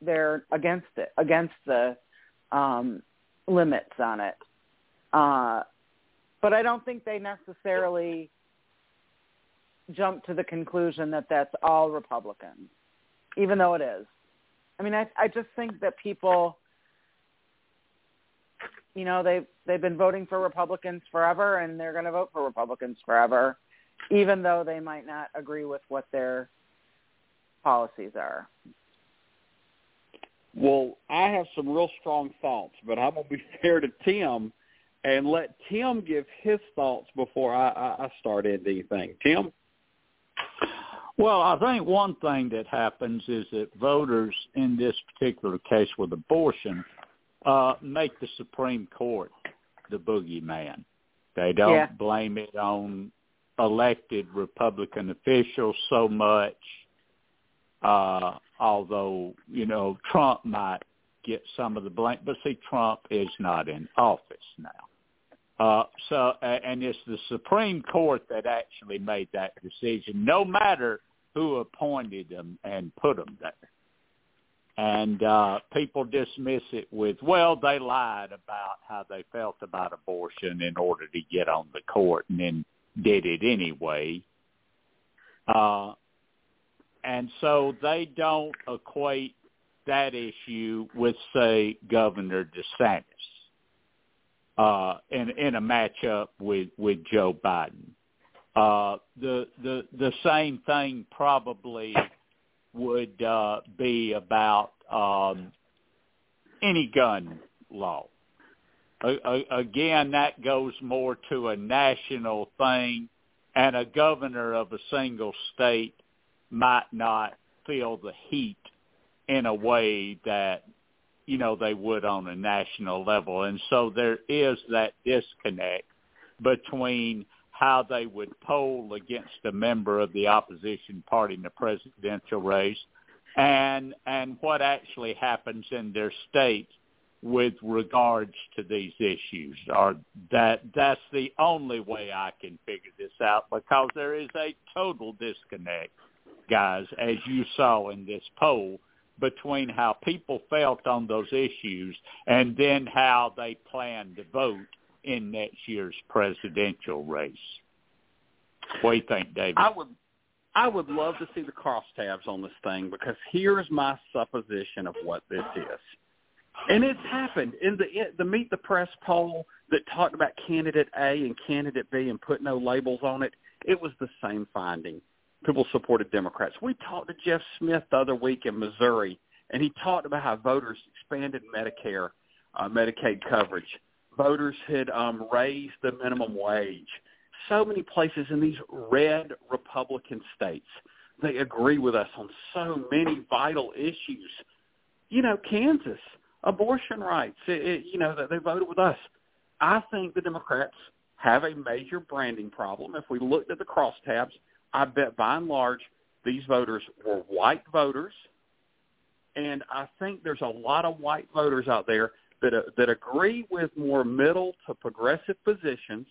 they're against it, against the um, limits on it. Uh, but I don't think they necessarily jump to the conclusion that that's all Republicans, even though it is. I mean, I I just think that people, you know, they they've been voting for Republicans forever, and they're going to vote for Republicans forever, even though they might not agree with what their policies are. Well, I have some real strong thoughts, but I'm going to be fair to Tim and let Tim give his thoughts before I, I, I start into anything. Tim? Well, I think one thing that happens is that voters in this particular case with abortion uh, make the Supreme Court the boogeyman. They don't Yeah. blame it on elected Republican officials so much, uh, although, you know, Trump might get some of the blame. But see, Trump is not in office now. Uh, so, and it's the Supreme Court that actually made that decision, no matter who appointed them and put them there. And uh, people dismiss it with, well, they lied about how they felt about abortion in order to get on the court, and then did it anyway. Uh, and so they don't equate that issue with, say, Governor DeSantis uh, in in a matchup with with Joe Biden. Uh, the the the same thing probably would uh, be about um, any gun law. Again, that goes more to a national thing, and a governor of a single state might not feel the heat in a way that you know they would on a national level. And so there is that disconnect between how they would poll against a member of the opposition party in the presidential race and and what actually happens in their state with regards to these issues. Or that that's the only way I can figure this out because there is a total disconnect guys as you saw in this poll between how people felt on those issues and then how they plan to vote in next year's presidential race. What do you think, David? I would I would love to see the crosstabs on this thing because here's my supposition of what this is. And it's happened in the the meet the press poll that talked about candidate A and candidate B and put no labels on it. It was the same finding. People supported Democrats. We talked to Jeff Smith the other week in Missouri, and he talked about how voters expanded Medicare, uh, Medicaid coverage. Voters had um, raised the minimum wage. So many places in these red Republican states, they agree with us on so many vital issues. You know, Kansas, abortion rights. It, it, you know, they, they voted with us. I think the Democrats have a major branding problem. If we looked at the crosstabs, I bet by and large these voters were white voters, and I think there's a lot of white voters out there that uh, that agree with more middle to progressive positions,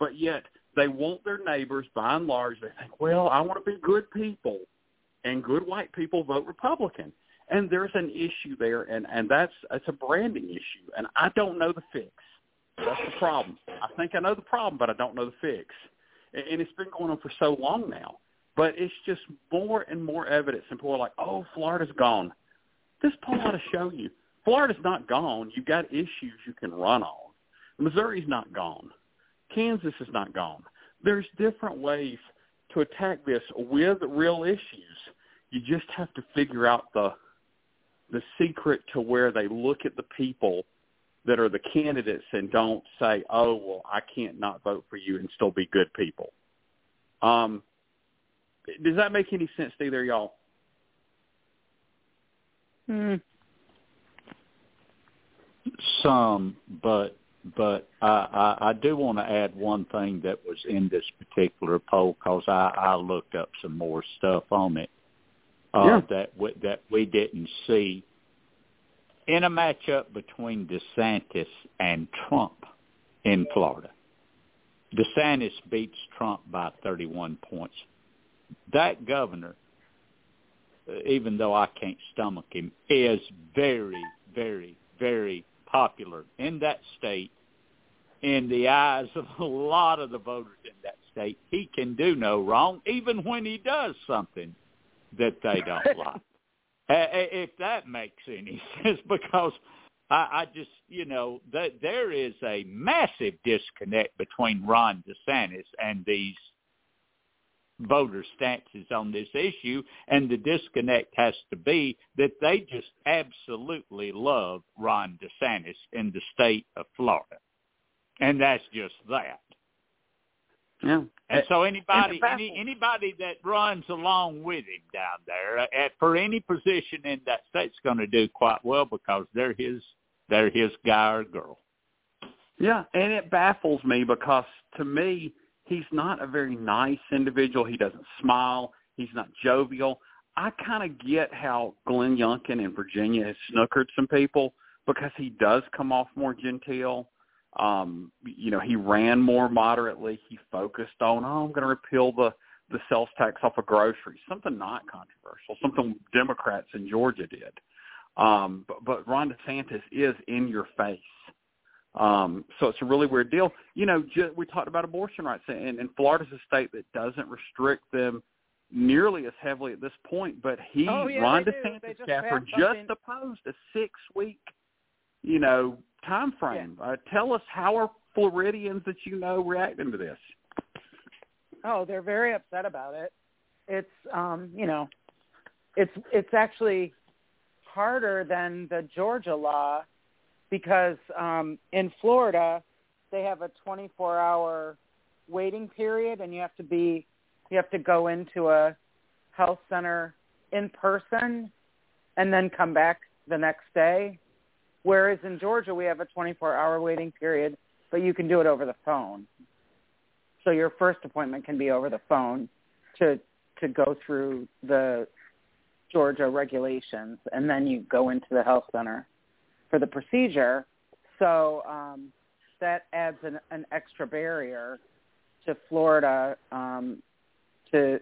but yet they want their neighbors by and large. They think, well, I want to be good people, and good white people vote Republican, and there's an issue there, and and that's it's a branding issue, and I don't know the fix. That's the problem. I think I know the problem, but I don't know the fix and it's been going on for so long now. But it's just more and more evidence, and people are like, "Oh, Florida's gone." This poll ought to show you Florida's not gone. You've got issues you can run on. Missouri's not gone. Kansas is not gone. There's different ways to attack this with real issues. You just have to figure out the the secret to where they look at the people that are the candidates and don't say, "Oh, well, I can't not vote for you and still be good people." Um, does that make any sense to either y'all? Hmm. Some, but but I, I, I do want to add one thing that was in this particular poll because I, I looked up some more stuff on it uh, Yeah. that we, that we didn't see in a matchup between DeSantis and Trump in Florida. DeSantis beats Trump by 31 points. That governor, even though I can't stomach him, is very, very, very popular in that state in the eyes of a lot of the voters in that state. He can do no wrong, even when he does something that they don't like. If that makes any sense, because I, I just, you know, that there is a massive disconnect between Ron DeSantis and these voter stances on this issue, and the disconnect has to be that they just absolutely love Ron DeSantis in the state of Florida, and that's just that. Yeah. And so anybody any, anybody that runs along with him down there uh, at, for any position in that state's going to do quite well because they're his they're his guy or girl. Yeah, and it baffles me because to me he's not a very nice individual. He doesn't smile. He's not jovial. I kind of get how Glenn Youngkin in Virginia has snookered some people because he does come off more genteel um, you know, he ran more moderately. He focused on, oh, I'm going to repeal the the sales tax off of groceries, something not controversial, something Democrats in Georgia did. Um, but, but Ron DeSantis is in your face. Um, so it's a really weird deal. You know, ju- we talked about abortion rights, and, and Florida's a state that doesn't restrict them nearly as heavily at this point. But he, oh, yeah, Ron DeSantis, just, just opposed a six-week, you know, time frame. Yeah. Uh, tell us how are Floridians that you know reacting to this? Oh, they're very upset about it. It's um, you know, it's it's actually harder than the Georgia law because um in Florida they have a 24-hour waiting period and you have to be you have to go into a health center in person and then come back the next day Whereas in Georgia, we have a 24-hour waiting period, but you can do it over the phone. So your first appointment can be over the phone to to go through the Georgia regulations, and then you go into the health center for the procedure. So um, that adds an, an extra barrier to Florida um, to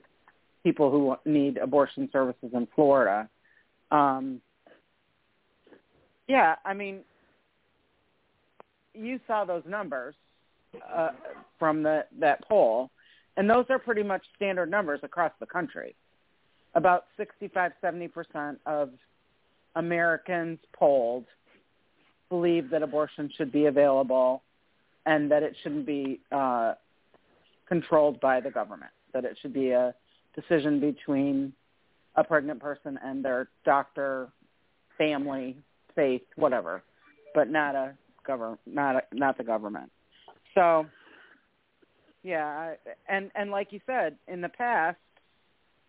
people who need abortion services in Florida. Um, yeah, I mean, you saw those numbers uh, from the that poll, and those are pretty much standard numbers across the country. About 65, 70 percent of Americans polled believe that abortion should be available and that it shouldn't be uh, controlled by the government. That it should be a decision between a pregnant person and their doctor, family, faith, whatever, but not a government, not a, not the government. So, yeah, and and like you said, in the past,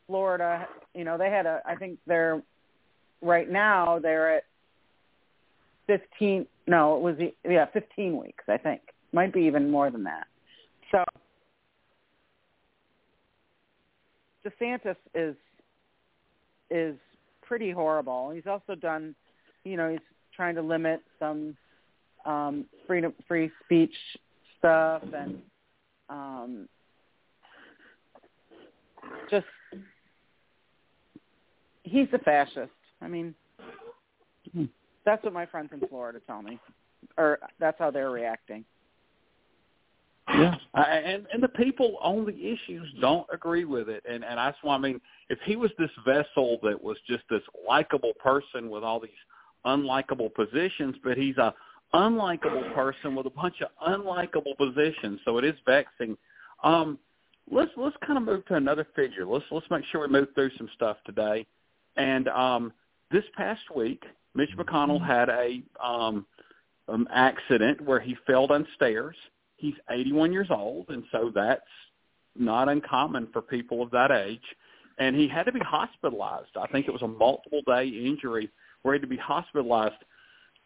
Florida, you know, they had a. I think they're right now they're at fifteen. No, it was yeah, fifteen weeks. I think might be even more than that. So. DeSantis is is pretty horrible. He's also done you know, he's trying to limit some um, freedom, free speech stuff, and um, just he's a fascist. I mean, that's what my friends in Florida tell me, or that's how they're reacting. Yeah, and and the people on the issues don't agree with it, and and that's why I mean, if he was this vessel that was just this likable person with all these unlikable positions, but he's a unlikable person with a bunch of unlikable positions. So it is vexing. Um, let's let's kind of move to another figure. Let's let's make sure we move through some stuff today. And um, this past week, Mitch McConnell had a um, um, accident where he fell down stairs. He's 81 years old, and so that's not uncommon for people of that age. And he had to be hospitalized. I think it was a multiple day injury ready to be hospitalized.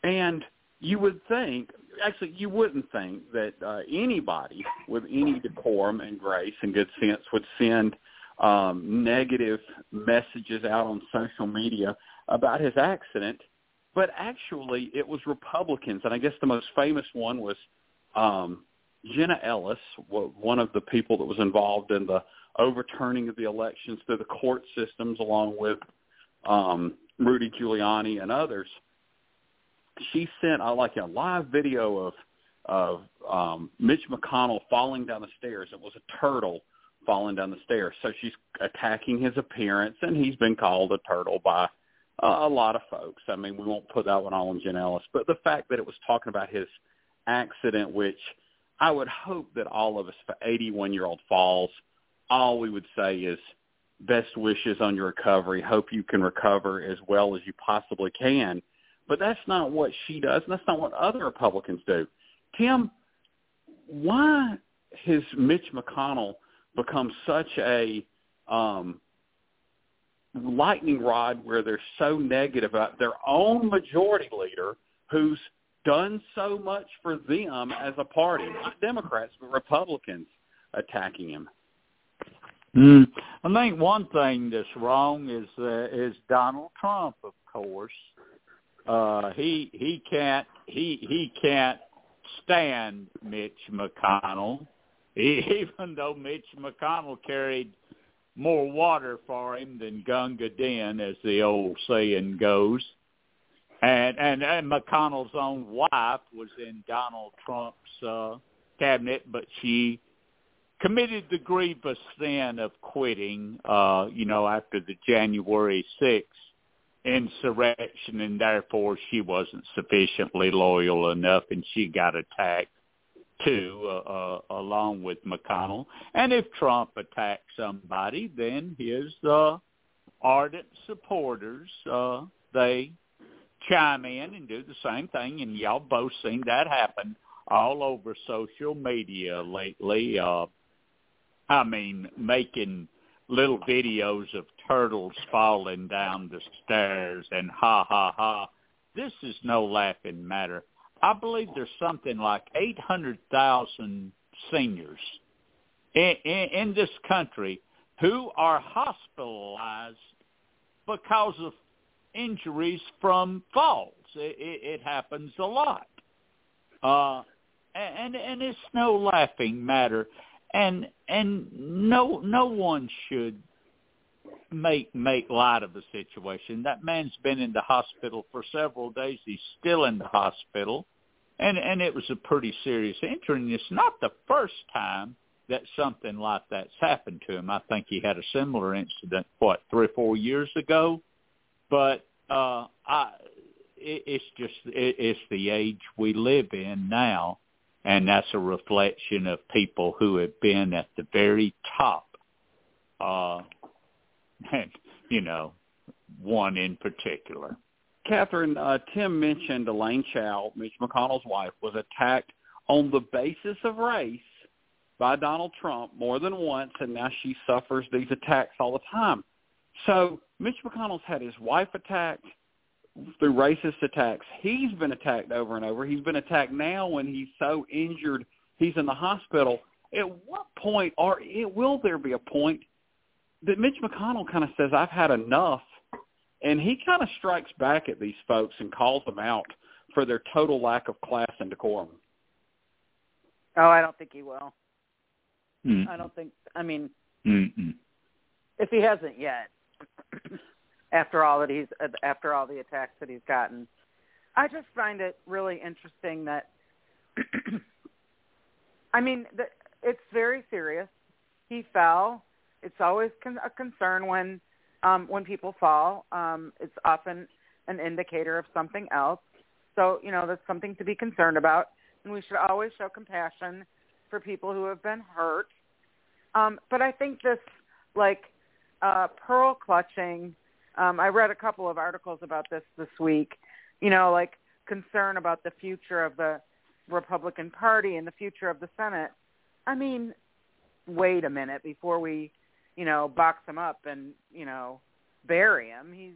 And you would think, actually, you wouldn't think that uh, anybody with any decorum and grace and good sense would send um, negative messages out on social media about his accident. But actually, it was Republicans, and I guess the most famous one was um, Jenna Ellis, one of the people that was involved in the overturning of the elections through the court systems, along with um, Rudy Giuliani and others, she sent uh, like a live video of of um, Mitch McConnell falling down the stairs. It was a turtle falling down the stairs. So she's attacking his appearance, and he's been called a turtle by uh, a lot of folks. I mean, we won't put that one all on Jen Ellis, but the fact that it was talking about his accident, which I would hope that all of us, for 81-year-old falls, all we would say is best wishes on your recovery. Hope you can recover as well as you possibly can. But that's not what she does, and that's not what other Republicans do. Tim, why has Mitch McConnell become such a um, lightning rod where they're so negative about their own majority leader who's done so much for them as a party, not Democrats, but Republicans attacking him? Mm. I think one thing that's wrong is uh, is Donald Trump, of course. Uh, he he can't he he can't stand Mitch McConnell, even though Mitch McConnell carried more water for him than Gunga Din, as the old saying goes. And, and and McConnell's own wife was in Donald Trump's uh, cabinet, but she committed the grievous sin of quitting, uh, you know, after the January 6th insurrection and therefore she wasn't sufficiently loyal enough and she got attacked too uh, uh, along with McConnell. And if Trump attacks somebody then his uh, ardent supporters uh, they chime in and do the same thing and y'all both seen that happen all over social media lately. Uh I mean making little videos of turtles falling down the stairs and ha ha ha. This is no laughing matter. I believe there's something like 800,000 seniors in, in, in this country who are hospitalized because of injuries from falls. It, it, it happens a lot. Uh, and, and it's no laughing matter and and no no one should make make light of the situation. That man's been in the hospital for several days. He's still in the hospital, and and it was a pretty serious injury. And it's not the first time that something like that's happened to him. I think he had a similar incident what three or four years ago, but uh, I it, it's just it, it's the age we live in now and that's a reflection of people who have been at the very top. Uh, and, you know, one in particular. Catherine, uh, Tim mentioned Elaine Chao, Mitch McConnell's wife, was attacked on the basis of race by Donald Trump more than once, and now she suffers these attacks all the time. So Mitch McConnell's had his wife attacked, through racist attacks. He's been attacked over and over. He's been attacked now when he's so injured he's in the hospital. At what point, or it, will there be a point that Mitch McConnell kind of says, "I've had enough," and he kind of strikes back at these folks and calls them out for their total lack of class and decorum? Oh, I don't think he will. Mm. I don't think. I mean, Mm-mm. if he hasn't yet. after all that he's after all the attacks that he's gotten. I just find it really interesting that I mean, the, it's very serious. He fell. It's always con- a concern when um when people fall. Um it's often an indicator of something else. So, you know, that's something to be concerned about and we should always show compassion for people who have been hurt. Um but I think this like uh pearl clutching um, I read a couple of articles about this this week. You know, like concern about the future of the Republican Party and the future of the Senate. I mean, wait a minute before we, you know, box him up and you know bury him. He's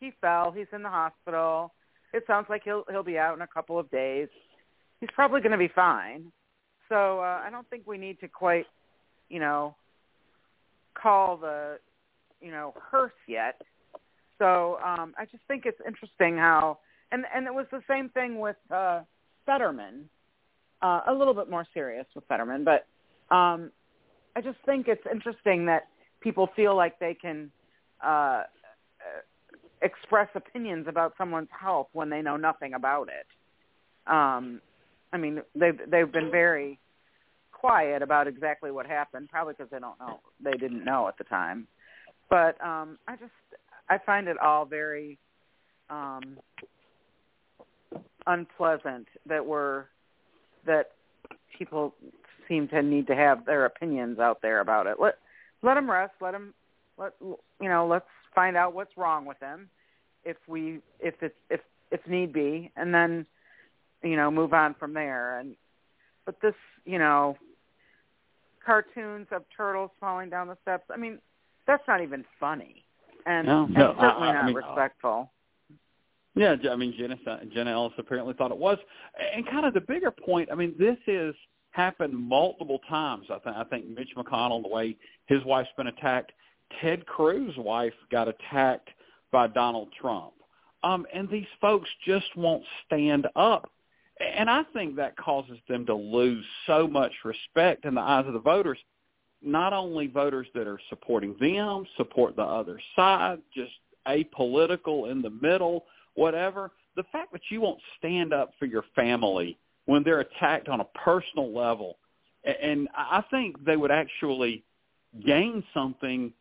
he fell. He's in the hospital. It sounds like he'll he'll be out in a couple of days. He's probably going to be fine. So uh, I don't think we need to quite, you know, call the, you know, hearse yet. So um, I just think it's interesting how, and and it was the same thing with uh, Fetterman. uh, a little bit more serious with Fetterman, but um, I just think it's interesting that people feel like they can uh, express opinions about someone's health when they know nothing about it. Um, I mean, they've they've been very quiet about exactly what happened, probably because they don't know, they didn't know at the time. But um, I just I find it all very um, unpleasant that we're that people seem to need to have their opinions out there about it. Let let them rest. Let them let you know. Let's find out what's wrong with them, if we if it's if if need be, and then you know move on from there. And but this you know cartoons of turtles falling down the steps. I mean, that's not even funny, and, no, and no, certainly I, I not mean, respectful. Yeah, I mean Jenna Jenna Ellis apparently thought it was, and kind of the bigger point. I mean, this is happened multiple times. I think I think Mitch McConnell, the way his wife's been attacked, Ted Cruz's wife got attacked by Donald Trump, um, and these folks just won't stand up, and I think that causes them to lose so much respect in the eyes of the voters. Not only voters that are supporting them, support the other side, just apolitical in the middle whatever, the fact that you won't stand up for your family when they're attacked on a personal level, and I think they would actually gain something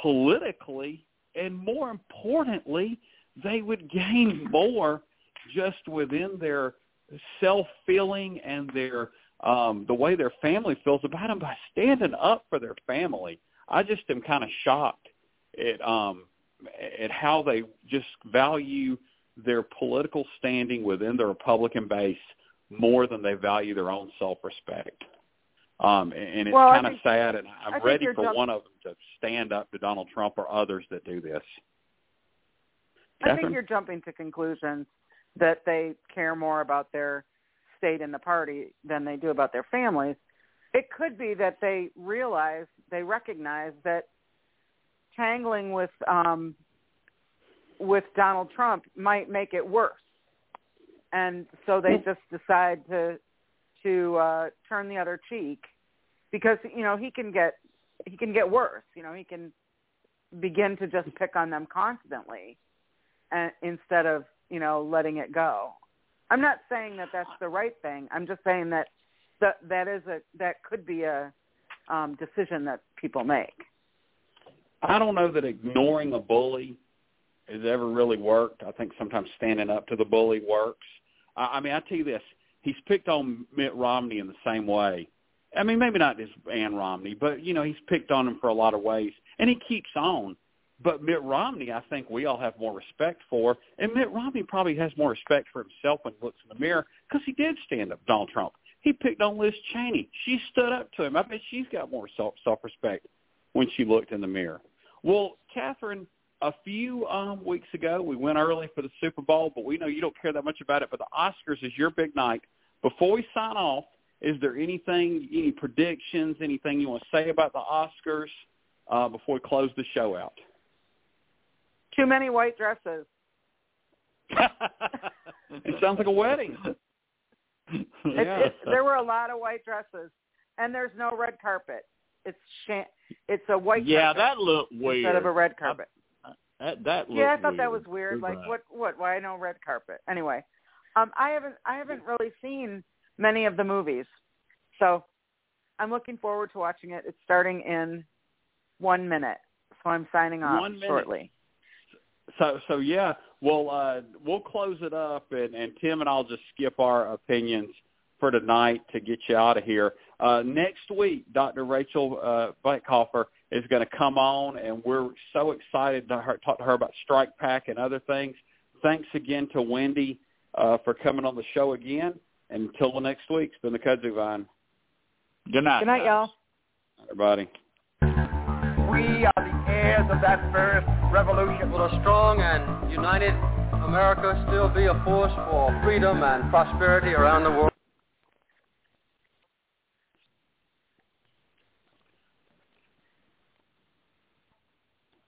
politically, and more importantly, they would gain more just within their self-feeling and their um, the way their family feels about them by standing up for their family. I just am kind of shocked at um, at how they just value their political standing within the Republican base more than they value their own self-respect. Um, and it's well, kind of sad, and I'm ready for jump- one of them to stand up to Donald Trump or others that do this. I think you're jumping to conclusions that they care more about their state and the party than they do about their families. It could be that they realize, they recognize that tangling with um, with Donald Trump might make it worse, and so they just decide to to uh, turn the other cheek because you know he can get he can get worse. You know he can begin to just pick on them constantly, and instead of you know letting it go. I'm not saying that that's the right thing. I'm just saying that that that is a that could be a um, decision that people make. I don't know that ignoring a bully has ever really worked. I think sometimes standing up to the bully works. I, I mean, I tell you this: he's picked on Mitt Romney in the same way. I mean, maybe not as Ann Romney, but you know, he's picked on him for a lot of ways, and he keeps on. But Mitt Romney, I think we all have more respect for, and Mitt Romney probably has more respect for himself when he looks in the mirror because he did stand up Donald Trump. He picked on Liz Cheney. She stood up to him. I bet she's got more self self respect when she looked in the mirror. Well, Catherine, a few um, weeks ago, we went early for the Super Bowl, but we know you don't care that much about it. But the Oscars is your big night. Before we sign off, is there anything, any predictions, anything you want to say about the Oscars uh, before we close the show out? Too many white dresses. it sounds like a wedding. It, yeah. it, there were a lot of white dresses, and there's no red carpet. It's sh- it's a white yeah, that looked weird. instead of a red carpet. That that looked yeah, I thought weird. that was weird. You're Like right. what what why no red carpet? Anyway, um I haven't I haven't really seen many of the movies. So I'm looking forward to watching it. It's starting in 1 minute. So I'm signing off One shortly. So so yeah, we'll uh, we'll close it up, and, and Tim and I'll just skip our opinions for tonight to get you out of here. Uh, next week, Dr. Rachel uh, Blankhoffer is going to come on, and we're so excited to her, talk to her about Strike Pack and other things. Thanks again to Wendy uh, for coming on the show again. And until the next week, it's been the Kudzu Vine. Good night. Good night, y'all. Everybody. We of that first revolution. Will a strong and united America still be a force for freedom and prosperity around the world?